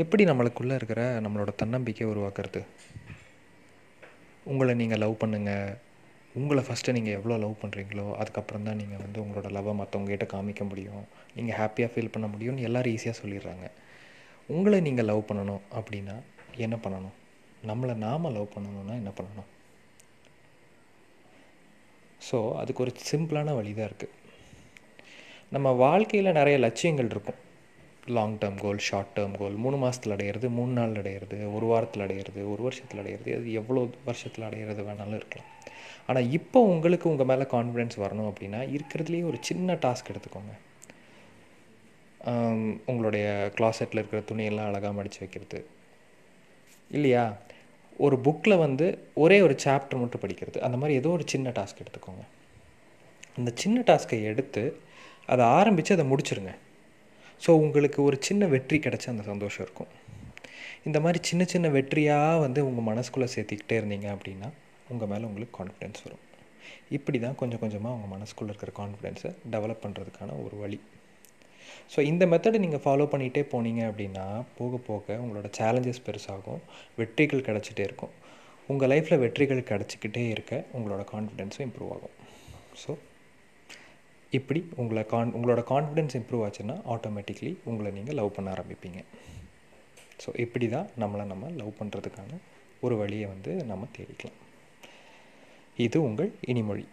எப்படி நம்மளுக்குள்ளே இருக்கிற நம்மளோட தன்னம்பிக்கை உருவாக்குறது? உங்களை நீங்கள் லவ் பண்ணுங்கள் உங்களை ஃபஸ்ட்டு நீங்கள் எவ்வளோ லவ் பண்ணுறீங்களோ அதுக்கப்புறம் தான் நீங்கள் வந்து உங்களோட லவ்வை மற்றவங்ககிட்ட காமிக்க முடியும். நீங்கள் ஹாப்பியாக ஃபீல் பண்ண முடியும்னு எல்லோரும் ஈஸியாக சொல்லிடுறாங்க. உங்களை நீங்கள் லவ் பண்ணணும் அப்படின்னா என்ன பண்ணணும்? நம்மளை நாம் லவ் பண்ணணும்னா என்ன பண்ணணும்? ஸோ அதுக்கு ஒரு சிம்பிளான வழி தான் இருக்குது நம்ம வாழ்க்கையில் நிறைய லட்சியங்கள் இருக்கும். Long term goal short term goal மூணு மாதத்தில் அடையிறது மூணு நாள் அடையிறது ஒரு வாரத்தில் அடையிறது ஒரு வருஷத்தில் அடையிறது அது எவ்வளோ வருஷத்தில் அடையிறது வேணாலும் இருக்கலாம். ஆனால் இப்போ உங்களுக்கு உங்கள் மேலே கான்ஃபிடென்ஸ் வரணும் அப்படின்னா இருக்கிறதுலேயே ஒரு சின்ன டாஸ்க் எடுத்துக்கோங்க. உங்களுடைய க்ளாசெட்டில் இருக்கிற துணியெல்லாம் அழகாக மடித்து வைக்கிறது. இல்லையா? ஒரு புக்கில் வந்து ஒரே ஒரு சாப்டர் மட்டும் படிக்கிறது. அந்த மாதிரி ஏதோ ஒரு சின்ன டாஸ்க் எடுத்துக்கோங்க. அந்த சின்ன டாஸ்க்கை எடுத்து அதை ஆரம்பித்து அதை முடிச்சிருங்க. ஸோ உங்களுக்கு ஒரு சின்ன வெற்றி கிடச்ச அந்த சந்தோஷம் இருக்கும். இந்த மாதிரி சின்ன சின்ன வெற்றியாக வந்து உங்கள் மனசுக்குள்ளே சேர்த்திக்கிட்டே இருந்தீங்க அப்படின்னா உங்கள் மேலே உங்களுக்கு கான்ஃபிடென்ஸ் வரும். இப்படி தான் கொஞ்சம் கொஞ்சமாக உங்கள் மனசுக்குள்ளே இருக்கிற கான்ஃபிடென்ஸை டெவலப் பண்ணுறதுக்கான ஒரு வழி. ஸோ இந்த மெத்தடை நீங்கள் ஃபாலோ பண்ணிகிட்டே போனீங்க அப்படின்னா போக போக உங்களோட சேலஞ்சஸ் பெருசாகும் வெற்றிகள் கிடச்சிட்டே இருக்கும். உங்கள் லைஃப்பில் வெற்றிகள் கிடச்சிக்கிட்டே இருக்க உங்களோட கான்ஃபிடென்ஸும் இம்ப்ரூவ் ஆகும். ஸோ இப்படி உங்களை கான் உங்களோட கான்ஃபிடென்ஸ் இம்ப்ரூவ் ஆச்சுன்னா ஆட்டோமேட்டிக்லி உங்களை நீங்கள் லவ் பண்ண ஆரம்பிப்பீங்க. ஸோ இப்படி தான் நம்மளை நம்ம லவ் பண்ணுறதுக்கான ஒரு வழியை வந்து நம்ம தேடிக்கலாம். இது உங்கள் இனிமொழி.